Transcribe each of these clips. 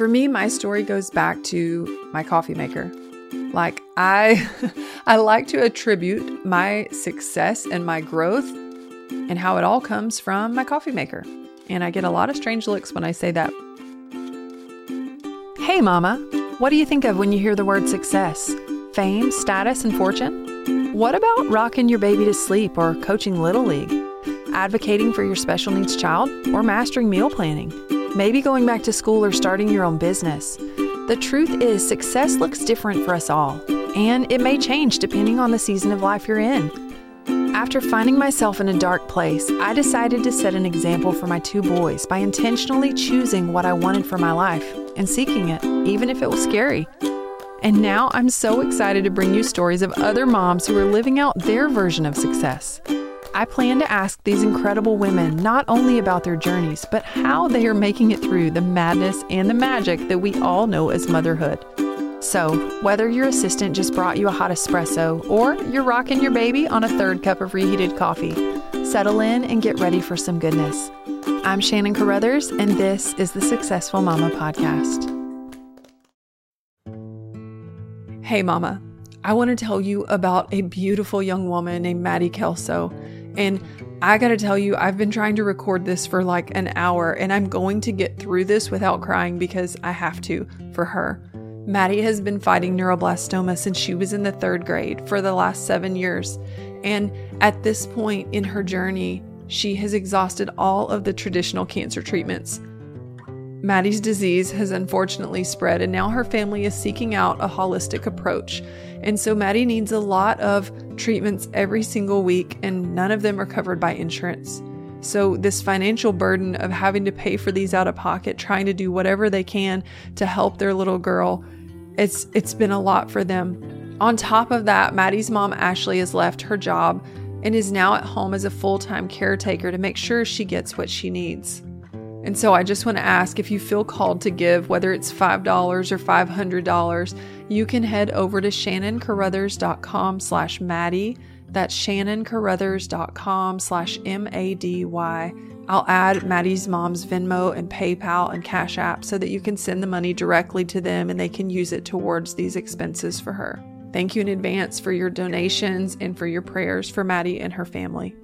For me, my story goes back to my coffee maker. Like I I like to attribute my success and my growth and how it all comes from my coffee maker. And I get a lot of strange looks when I say that. Hey mama, what do you think of when you hear the word success? Fame, status, and fortune? What about rocking your baby to sleep or coaching Little League? Advocating for your special needs child or mastering meal planning? Maybe going back to school or starting your own business? The truth is, success looks different for us all, and it may change depending on the season of life you're in. After finding myself in a dark place, I decided to set an example for my two boys by intentionally choosing what I wanted for my life and seeking it, even if it was scary. And now I'm so excited to bring you stories of other moms who are living out their version of success. I plan to ask these incredible women not only about their journeys, but how they are making it through the madness and the magic that we all know as motherhood. So, whether your assistant just brought you a hot espresso or you're rocking your baby on a third cup of reheated coffee, settle in and get ready for some goodness. I'm Shannon Carruthers, and this is the Successful Mama Podcast. Hey, Mama. I want to tell you about a beautiful young woman named Mady Kelso. And I got to tell you, I've been trying to record this for like an hour, and I'm going to get through this without crying because I have to for her. Mady has been fighting neuroblastoma since she was in the third grade for the last seven years. And at this point in her journey, she has exhausted all of the traditional cancer treatments. Mady's disease has unfortunately spread, and now her family is seeking out a holistic approach. And so Mady needs a lot of treatments every single week, and none of them are covered by insurance. So, this financial burden of having to pay for these out of pocket, trying to do whatever they can to help their little girl, it's, it's been a lot for them. On top of that, Mady's mom, Ashley, has left her job and is now at home as a full time caretaker to make sure she gets what she needs. And so I just want to ask if you feel called to give, whether it's $5 or $500, you can head over to shannoncarruthers.com slash Mady. That's shannoncarruthers.com slash M-A-D-Y. I'll add Mady's mom's Venmo and PayPal and Cash App so that you can send the money directly to them and they can use it towards these expenses for her. Thank you in advance for your donations and for your prayers for Mady and her family.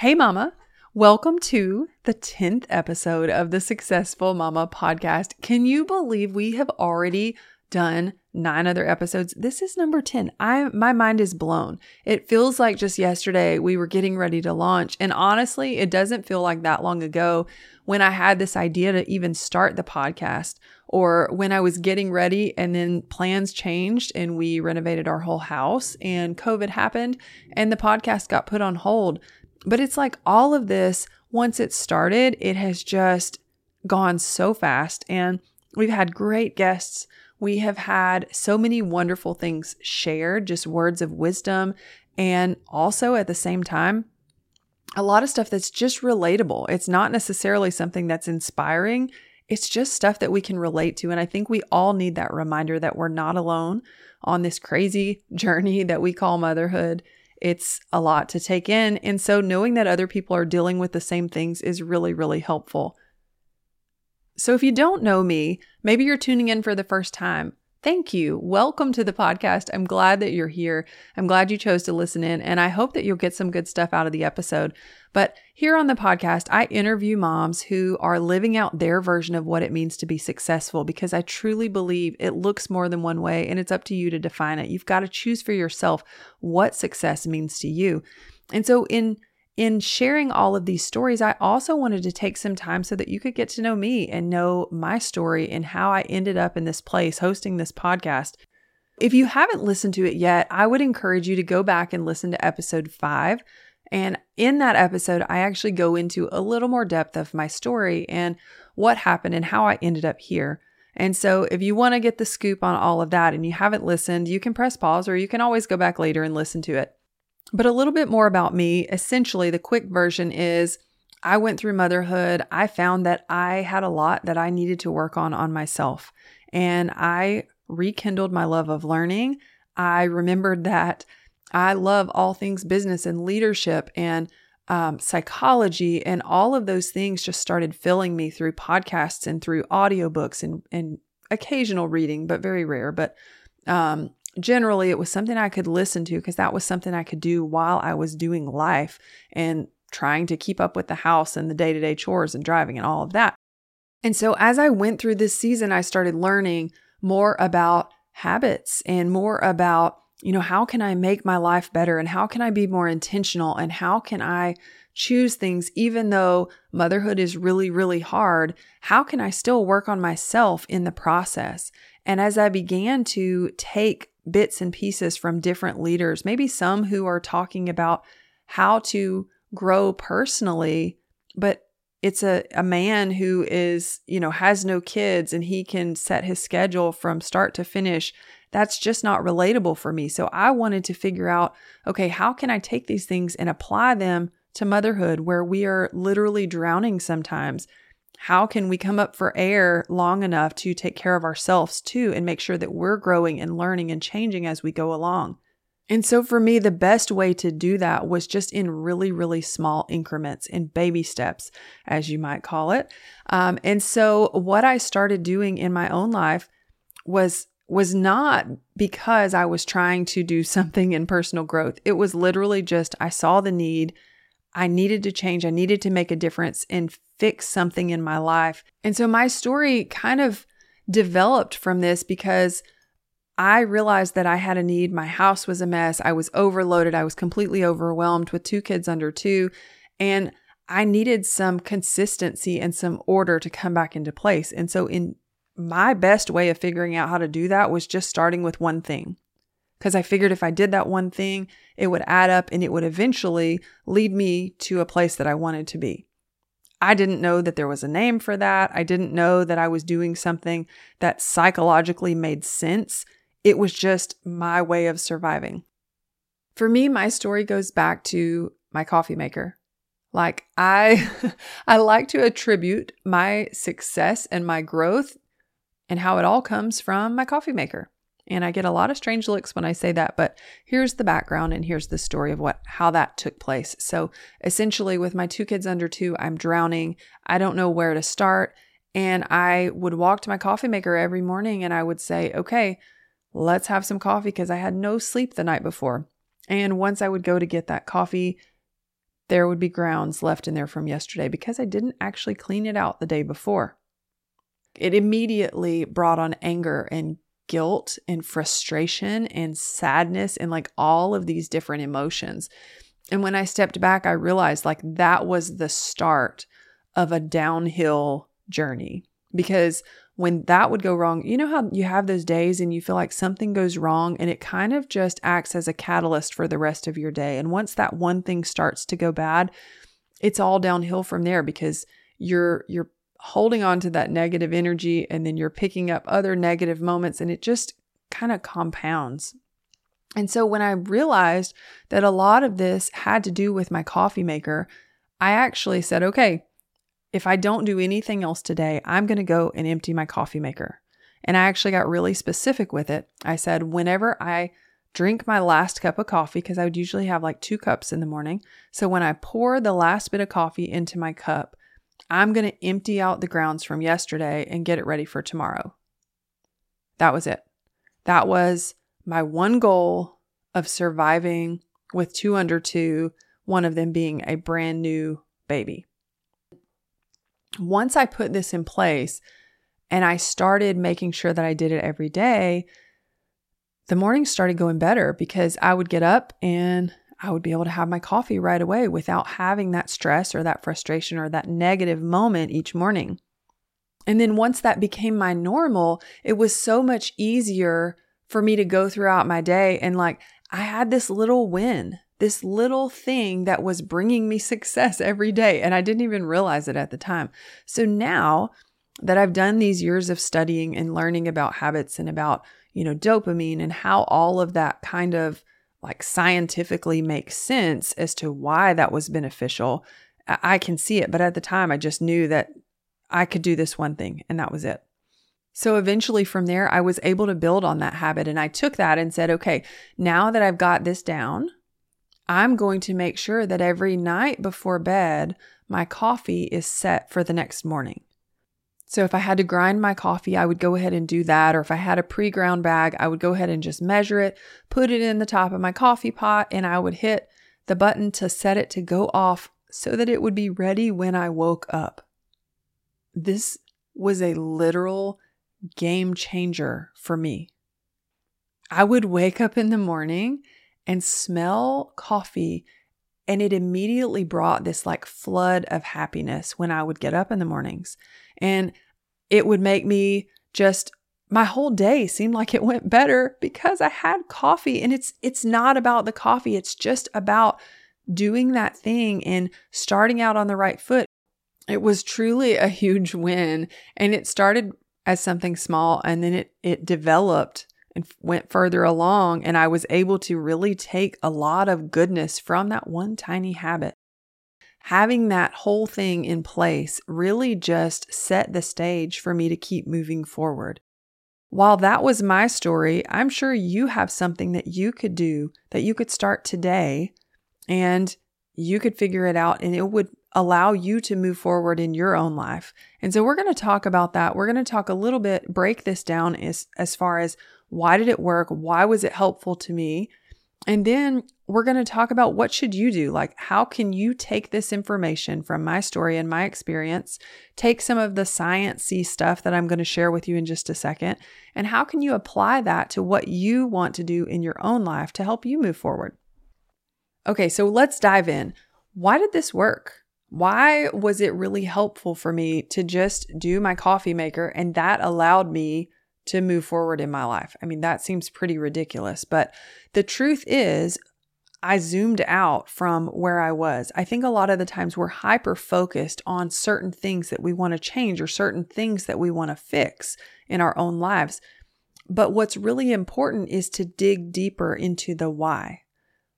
Hey, Mama. Welcome to the 10th episode of the Successful Mama podcast. Can you believe we have already done nine other episodes? This is number 10. I my mind is blown. It feels like just yesterday we were getting ready to launch and honestly, it doesn't feel like that long ago when I had this idea to even start the podcast or when I was getting ready and then plans changed and we renovated our whole house and COVID happened and the podcast got put on hold. But it's like all of this, once it started, it has just gone so fast. And we've had great guests. We have had so many wonderful things shared, just words of wisdom. And also at the same time, a lot of stuff that's just relatable. It's not necessarily something that's inspiring. It's just stuff that we can relate to. And I think we all need that reminder that we're not alone on this crazy journey that we call motherhood it's a lot to take in. And so knowing that other people are dealing with the same things is really, really helpful. So if you don't know me, maybe you're tuning in for the first time. Thank you. Welcome to the podcast. I'm glad that you're here. I'm glad you chose to listen in, and I hope that you'll get some good stuff out of the episode. But here on the podcast, I interview moms who are living out their version of what it means to be successful because I truly believe it looks more than one way, and it's up to you to define it. You've got to choose for yourself what success means to you. And so, in in sharing all of these stories, I also wanted to take some time so that you could get to know me and know my story and how I ended up in this place hosting this podcast. If you haven't listened to it yet, I would encourage you to go back and listen to episode five. And in that episode, I actually go into a little more depth of my story and what happened and how I ended up here. And so, if you want to get the scoop on all of that and you haven't listened, you can press pause or you can always go back later and listen to it. But a little bit more about me. Essentially, the quick version is I went through motherhood. I found that I had a lot that I needed to work on on myself. And I rekindled my love of learning. I remembered that I love all things business and leadership. And um, psychology, and all of those things just started filling me through podcasts and through audiobooks and, and occasional reading, but very rare. But um, generally, it was something I could listen to because that was something I could do while I was doing life and trying to keep up with the house and the day to day chores and driving and all of that. And so, as I went through this season, I started learning more about habits and more about, you know, how can I make my life better and how can I be more intentional and how can I choose things even though motherhood is really, really hard? How can I still work on myself in the process? And as I began to take bits and pieces from different leaders, maybe some who are talking about how to grow personally, but it's a, a man who is, you know, has no kids and he can set his schedule from start to finish. That's just not relatable for me. So I wanted to figure out okay, how can I take these things and apply them to motherhood where we are literally drowning sometimes? How can we come up for air long enough to take care of ourselves too and make sure that we're growing and learning and changing as we go along? And so for me, the best way to do that was just in really, really small increments, in baby steps, as you might call it. Um, and so what I started doing in my own life was was not because I was trying to do something in personal growth. It was literally just I saw the need. I needed to change. I needed to make a difference and fix something in my life. And so my story kind of developed from this because I realized that I had a need. My house was a mess. I was overloaded. I was completely overwhelmed with two kids under two. And I needed some consistency and some order to come back into place. And so, in my best way of figuring out how to do that was just starting with one thing. Because I figured if I did that one thing, it would add up and it would eventually lead me to a place that I wanted to be. I didn't know that there was a name for that. I didn't know that I was doing something that psychologically made sense it was just my way of surviving. For me, my story goes back to my coffee maker. Like I I like to attribute my success and my growth and how it all comes from my coffee maker. And I get a lot of strange looks when I say that, but here's the background and here's the story of what how that took place. So, essentially with my two kids under 2, I'm drowning. I don't know where to start, and I would walk to my coffee maker every morning and I would say, "Okay, let's have some coffee because I had no sleep the night before. And once I would go to get that coffee, there would be grounds left in there from yesterday because I didn't actually clean it out the day before. It immediately brought on anger and guilt and frustration and sadness and like all of these different emotions. And when I stepped back, I realized like that was the start of a downhill journey because when that would go wrong, you know how you have those days and you feel like something goes wrong and it kind of just acts as a catalyst for the rest of your day. And once that one thing starts to go bad, it's all downhill from there because you're you're holding on to that negative energy and then you're picking up other negative moments and it just kind of compounds. And so when I realized that a lot of this had to do with my coffee maker, I actually said, okay, if I don't do anything else today, I'm going to go and empty my coffee maker. And I actually got really specific with it. I said, whenever I drink my last cup of coffee, because I would usually have like two cups in the morning. So when I pour the last bit of coffee into my cup, I'm going to empty out the grounds from yesterday and get it ready for tomorrow. That was it. That was my one goal of surviving with two under two, one of them being a brand new baby once I put this in place and I started making sure that I did it every day, the mornings started going better because I would get up and I would be able to have my coffee right away without having that stress or that frustration or that negative moment each morning. And then once that became my normal, it was so much easier for me to go throughout my day and like I had this little win this little thing that was bringing me success every day. And I didn't even realize it at the time. So now that I've done these years of studying and learning about habits and about, you know, dopamine and how all of that kind of like scientifically makes sense as to why that was beneficial, I can see it. But at the time, I just knew that I could do this one thing and that was it. So eventually from there, I was able to build on that habit. And I took that and said, okay, now that I've got this down, I'm going to make sure that every night before bed, my coffee is set for the next morning. So if I had to grind my coffee, I would go ahead and do that. Or if I had a pre ground bag, I would go ahead and just measure it, put it in the top of my coffee pot, and I would hit the button to set it to go off so that it would be ready when I woke up. This was a literal game changer for me. I would wake up in the morning and smell coffee and it immediately brought this like flood of happiness when I would get up in the mornings. And it would make me just my whole day seemed like it went better because I had coffee. And it's it's not about the coffee. It's just about doing that thing and starting out on the right foot. It was truly a huge win. And it started as something small and then it it developed and went further along. And I was able to really take a lot of goodness from that one tiny habit. Having that whole thing in place really just set the stage for me to keep moving forward. While that was my story, I'm sure you have something that you could do that you could start today and you could figure it out and it would allow you to move forward in your own life. And so we're going to talk about that. We're going to talk a little bit, break this down as, as far as why did it work? Why was it helpful to me? And then we're going to talk about what should you do? Like how can you take this information from my story and my experience, take some of the sciencey stuff that I'm going to share with you in just a second, and how can you apply that to what you want to do in your own life to help you move forward? Okay, so let's dive in. Why did this work? Why was it really helpful for me to just do my coffee maker and that allowed me to move forward in my life. I mean, that seems pretty ridiculous, but the truth is, I zoomed out from where I was. I think a lot of the times we're hyper focused on certain things that we want to change or certain things that we want to fix in our own lives. But what's really important is to dig deeper into the why.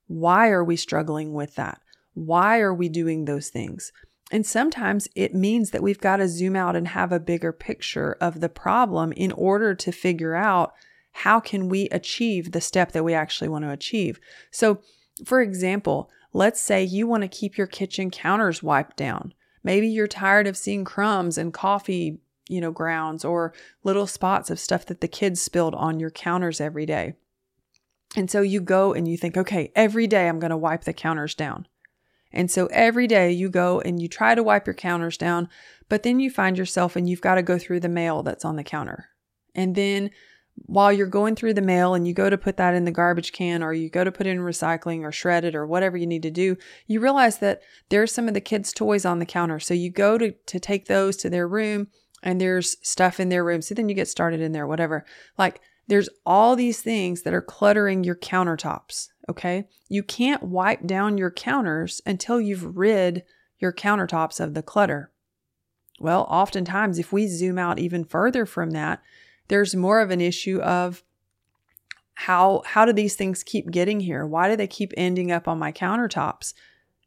Why are we struggling with that? Why are we doing those things? And sometimes it means that we've got to zoom out and have a bigger picture of the problem in order to figure out how can we achieve the step that we actually want to achieve. So, for example, let's say you want to keep your kitchen counters wiped down. Maybe you're tired of seeing crumbs and coffee, you know, grounds or little spots of stuff that the kids spilled on your counters every day. And so you go and you think, okay, every day I'm going to wipe the counters down. And so every day you go and you try to wipe your counters down, but then you find yourself and you've got to go through the mail that's on the counter. And then while you're going through the mail and you go to put that in the garbage can or you go to put in recycling or shred it or whatever you need to do, you realize that there's some of the kids' toys on the counter. So you go to, to take those to their room and there's stuff in their room. So then you get started in there, whatever. Like there's all these things that are cluttering your countertops. Okay. You can't wipe down your counters until you've rid your countertops of the clutter. Well, oftentimes, if we zoom out even further from that, there's more of an issue of how how do these things keep getting here? Why do they keep ending up on my countertops?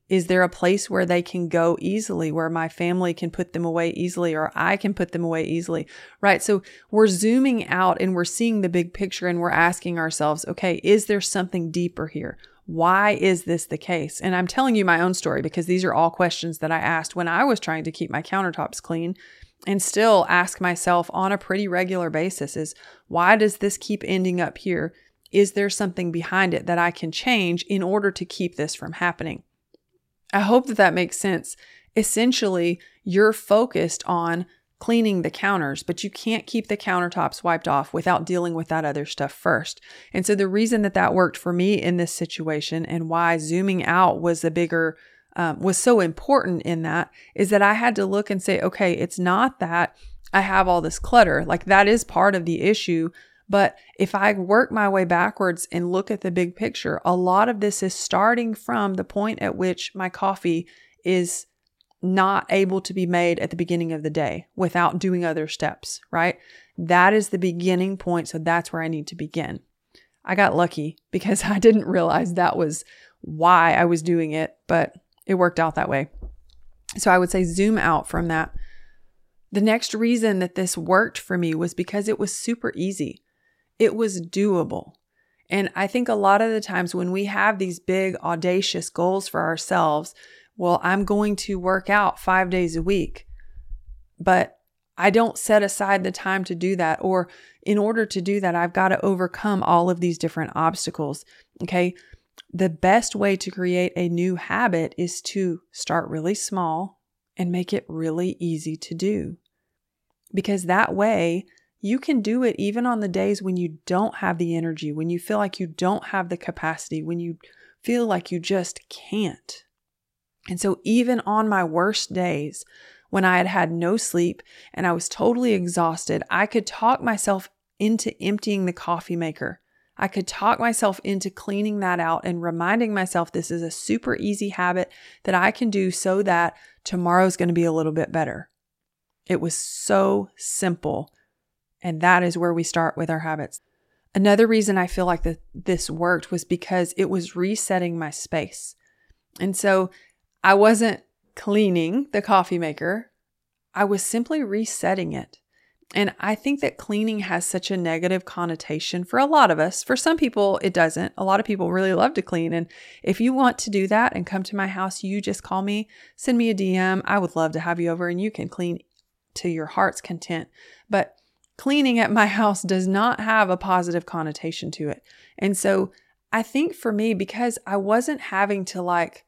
Is there a place where they can go easily, where my family can put them away easily, or I can put them away easily? Right. So we're zooming out and we're seeing the big picture and we're asking ourselves, okay, is there something deeper here? Why is this the case? And I'm telling you my own story because these are all questions that I asked when I was trying to keep my countertops clean and still ask myself on a pretty regular basis is why does this keep ending up here? Is there something behind it that I can change in order to keep this from happening? I hope that that makes sense. Essentially, you're focused on cleaning the counters, but you can't keep the countertops wiped off without dealing with that other stuff first. And so the reason that that worked for me in this situation and why zooming out was a bigger um, was so important in that is that I had to look and say, okay, it's not that I have all this clutter. Like that is part of the issue, but if I work my way backwards and look at the big picture, a lot of this is starting from the point at which my coffee is not able to be made at the beginning of the day without doing other steps, right? That is the beginning point. So that's where I need to begin. I got lucky because I didn't realize that was why I was doing it, but it worked out that way. So I would say zoom out from that. The next reason that this worked for me was because it was super easy. It was doable. And I think a lot of the times when we have these big, audacious goals for ourselves, well, I'm going to work out five days a week, but I don't set aside the time to do that. Or in order to do that, I've got to overcome all of these different obstacles. Okay. The best way to create a new habit is to start really small and make it really easy to do. Because that way, you can do it even on the days when you don't have the energy, when you feel like you don't have the capacity, when you feel like you just can't. And so, even on my worst days, when I had had no sleep and I was totally exhausted, I could talk myself into emptying the coffee maker. I could talk myself into cleaning that out and reminding myself this is a super easy habit that I can do so that tomorrow's going to be a little bit better. It was so simple. And that is where we start with our habits. Another reason I feel like that this worked was because it was resetting my space. And so I wasn't cleaning the coffee maker, I was simply resetting it. And I think that cleaning has such a negative connotation for a lot of us. For some people, it doesn't. A lot of people really love to clean. And if you want to do that and come to my house, you just call me, send me a DM. I would love to have you over and you can clean to your heart's content. But cleaning at my house does not have a positive connotation to it. And so I think for me, because I wasn't having to like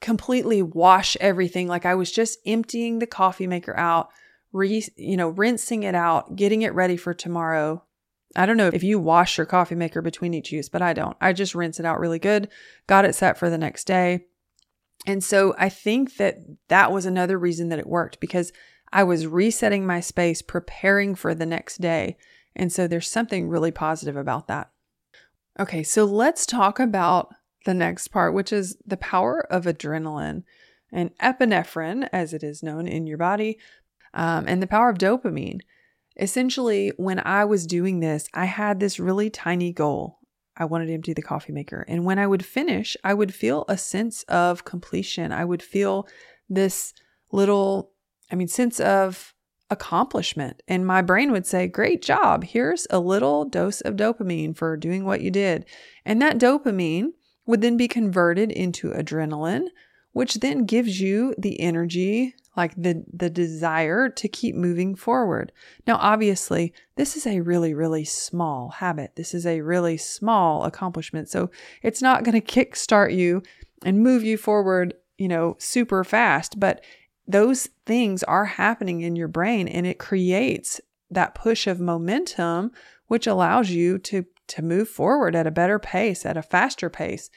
completely wash everything, like I was just emptying the coffee maker out, re, you know, rinsing it out, getting it ready for tomorrow. I don't know if you wash your coffee maker between each use, but I don't. I just rinse it out really good, got it set for the next day. And so I think that that was another reason that it worked because I was resetting my space, preparing for the next day. And so there's something really positive about that. Okay, so let's talk about the next part, which is the power of adrenaline and epinephrine, as it is known in your body, um, and the power of dopamine. Essentially, when I was doing this, I had this really tiny goal. I wanted to empty the coffee maker. And when I would finish, I would feel a sense of completion. I would feel this little I mean, sense of accomplishment. And my brain would say, Great job. Here's a little dose of dopamine for doing what you did. And that dopamine would then be converted into adrenaline, which then gives you the energy, like the, the desire to keep moving forward. Now, obviously, this is a really, really small habit. This is a really small accomplishment. So it's not going to kickstart you and move you forward, you know, super fast, but those things are happening in your brain and it creates that push of momentum which allows you to to move forward at a better pace at a faster pace.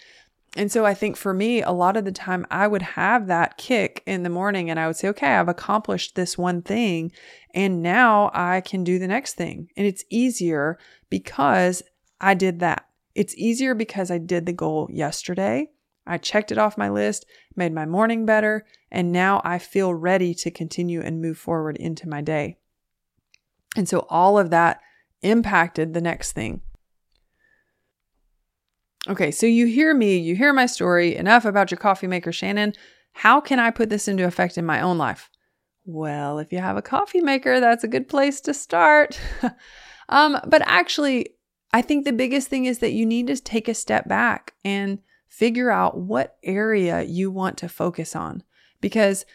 And so i think for me a lot of the time i would have that kick in the morning and i would say okay i've accomplished this one thing and now i can do the next thing. And it's easier because i did that. It's easier because i did the goal yesterday I checked it off my list, made my morning better, and now I feel ready to continue and move forward into my day. And so all of that impacted the next thing. Okay, so you hear me, you hear my story, enough about your coffee maker, Shannon. How can I put this into effect in my own life? Well, if you have a coffee maker, that's a good place to start. um, but actually, I think the biggest thing is that you need to take a step back and figure out what area you want to focus on. Because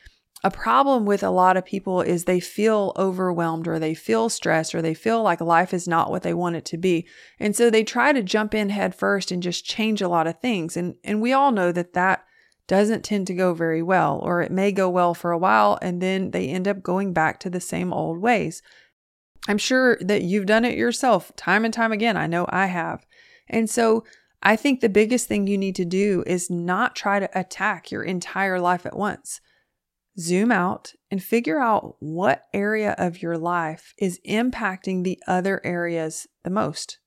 a problem with a lot of people is they feel overwhelmed or they feel stressed or they feel like life is not what they want it to be. And so they try to jump in head first and just change a lot of things. And, and we all know that that doesn't tend to go very well, or it may go well for a while and then they end up going back to the same old ways. I'm sure that you've done it yourself time and time again. I know I have. And so I think the biggest thing you need to do is not try to attack your entire life at once. Zoom out and figure out what area of your life is impacting the other areas the most.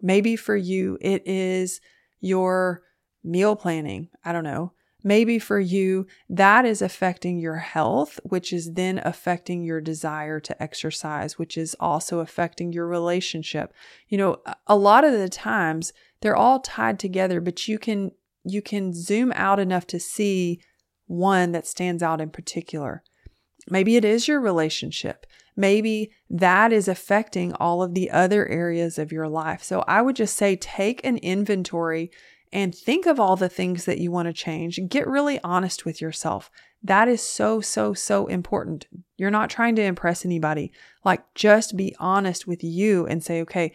Maybe for you, it is your meal planning. I don't know. Maybe for you, that is affecting your health, which is then affecting your desire to exercise, which is also affecting your relationship. You know, a lot of the times they're all tied together, but you can you can zoom out enough to see one that stands out in particular. Maybe it is your relationship. Maybe that is affecting all of the other areas of your life. So I would just say take an inventory and think of all the things that you want to change. Get really honest with yourself. That is so, so, so important. You're not trying to impress anybody. Like, just be honest with you and say, okay,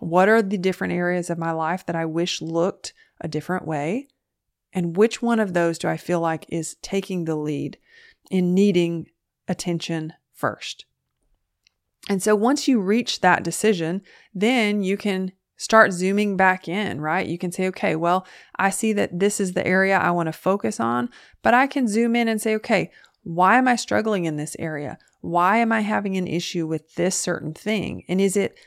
what are the different areas of my life that I wish looked a different way? And which one of those do I feel like is taking the lead in needing attention first? And so once you reach that decision, then you can start zooming back in, right? You can say, okay, well, I see that this is the area I want to focus on, but I can zoom in and say, okay, why am I struggling in this area? Why am I having an issue with this certain thing? And is it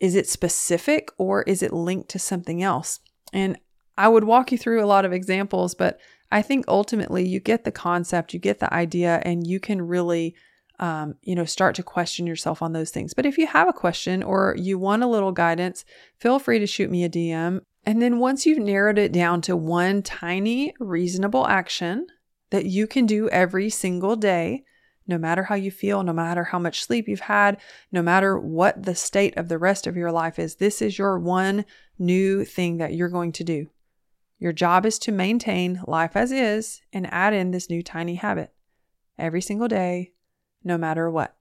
is it specific or is it linked to something else? And I would walk you through a lot of examples, but I think ultimately you get the concept, you get the idea, and you can really um, you know, start to question yourself on those things. But if you have a question or you want a little guidance, feel free to shoot me a DM. And then once you've narrowed it down to one tiny, reasonable action that you can do every single day, no matter how you feel, no matter how much sleep you've had, no matter what the state of the rest of your life is, this is your one new thing that you're going to do. Your job is to maintain life as is and add in this new tiny habit every single day, no matter what.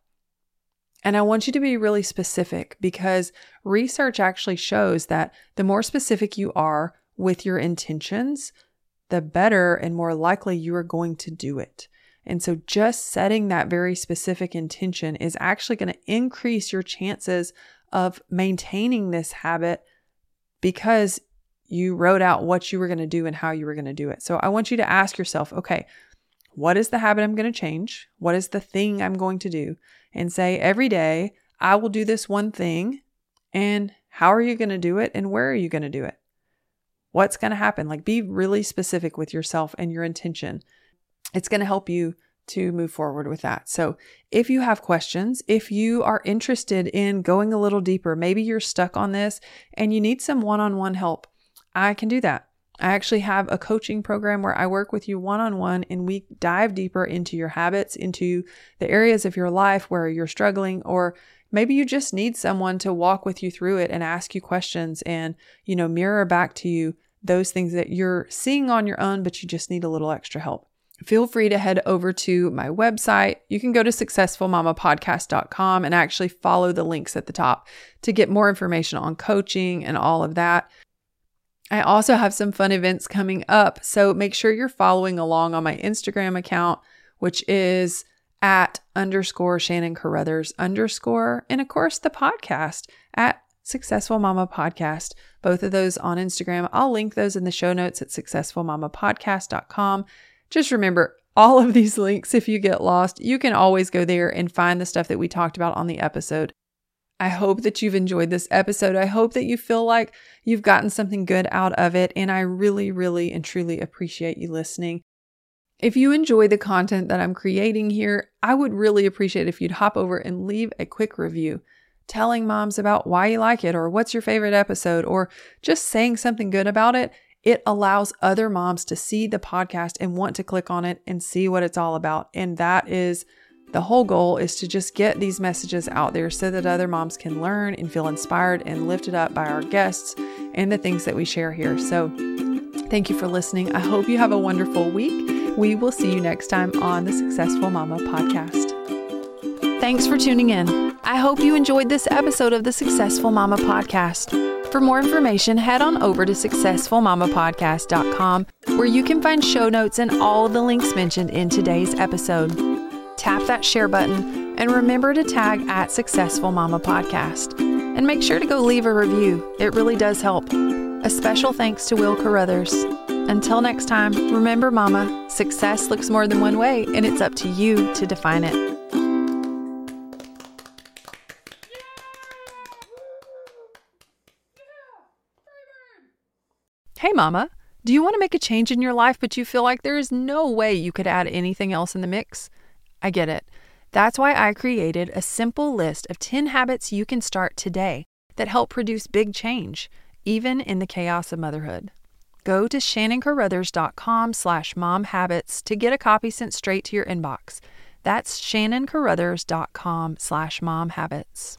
And I want you to be really specific because research actually shows that the more specific you are with your intentions, the better and more likely you are going to do it. And so, just setting that very specific intention is actually going to increase your chances of maintaining this habit because you wrote out what you were going to do and how you were going to do it. So, I want you to ask yourself okay, what is the habit I'm going to change? What is the thing I'm going to do? And say every day, I will do this one thing. And how are you going to do it? And where are you going to do it? What's going to happen? Like be really specific with yourself and your intention. It's going to help you to move forward with that. So, if you have questions, if you are interested in going a little deeper, maybe you're stuck on this and you need some one on one help, I can do that. I actually have a coaching program where I work with you one on one and we dive deeper into your habits, into the areas of your life where you're struggling, or maybe you just need someone to walk with you through it and ask you questions and, you know, mirror back to you those things that you're seeing on your own, but you just need a little extra help. Feel free to head over to my website. You can go to successfulmamapodcast.com and actually follow the links at the top to get more information on coaching and all of that. I also have some fun events coming up. So make sure you're following along on my Instagram account, which is at underscore Shannon Carruthers underscore. And of course, the podcast at Successful Mama Podcast. Both of those on Instagram. I'll link those in the show notes at successfulmamapodcast.com. Just remember, all of these links, if you get lost, you can always go there and find the stuff that we talked about on the episode. I hope that you've enjoyed this episode. I hope that you feel like you've gotten something good out of it. And I really, really, and truly appreciate you listening. If you enjoy the content that I'm creating here, I would really appreciate if you'd hop over and leave a quick review telling moms about why you like it or what's your favorite episode or just saying something good about it. It allows other moms to see the podcast and want to click on it and see what it's all about. And that is the whole goal is to just get these messages out there so that other moms can learn and feel inspired and lifted up by our guests and the things that we share here. So, thank you for listening. I hope you have a wonderful week. We will see you next time on the Successful Mama podcast. Thanks for tuning in. I hope you enjoyed this episode of the Successful Mama podcast. For more information, head on over to successfulmamapodcast.com where you can find show notes and all the links mentioned in today's episode tap that share button, and remember to tag at Successful Mama Podcast. And make sure to go leave a review, it really does help. A special thanks to Will Carruthers. Until next time, remember, Mama, success looks more than one way, and it's up to you to define it. Hey, Mama, do you want to make a change in your life, but you feel like there is no way you could add anything else in the mix? I get it. That's why I created a simple list of 10 habits you can start today that help produce big change, even in the chaos of motherhood. Go to shannoncarruthers.com slash momhabits to get a copy sent straight to your inbox. That's shannoncarruthers.com slash mom habits.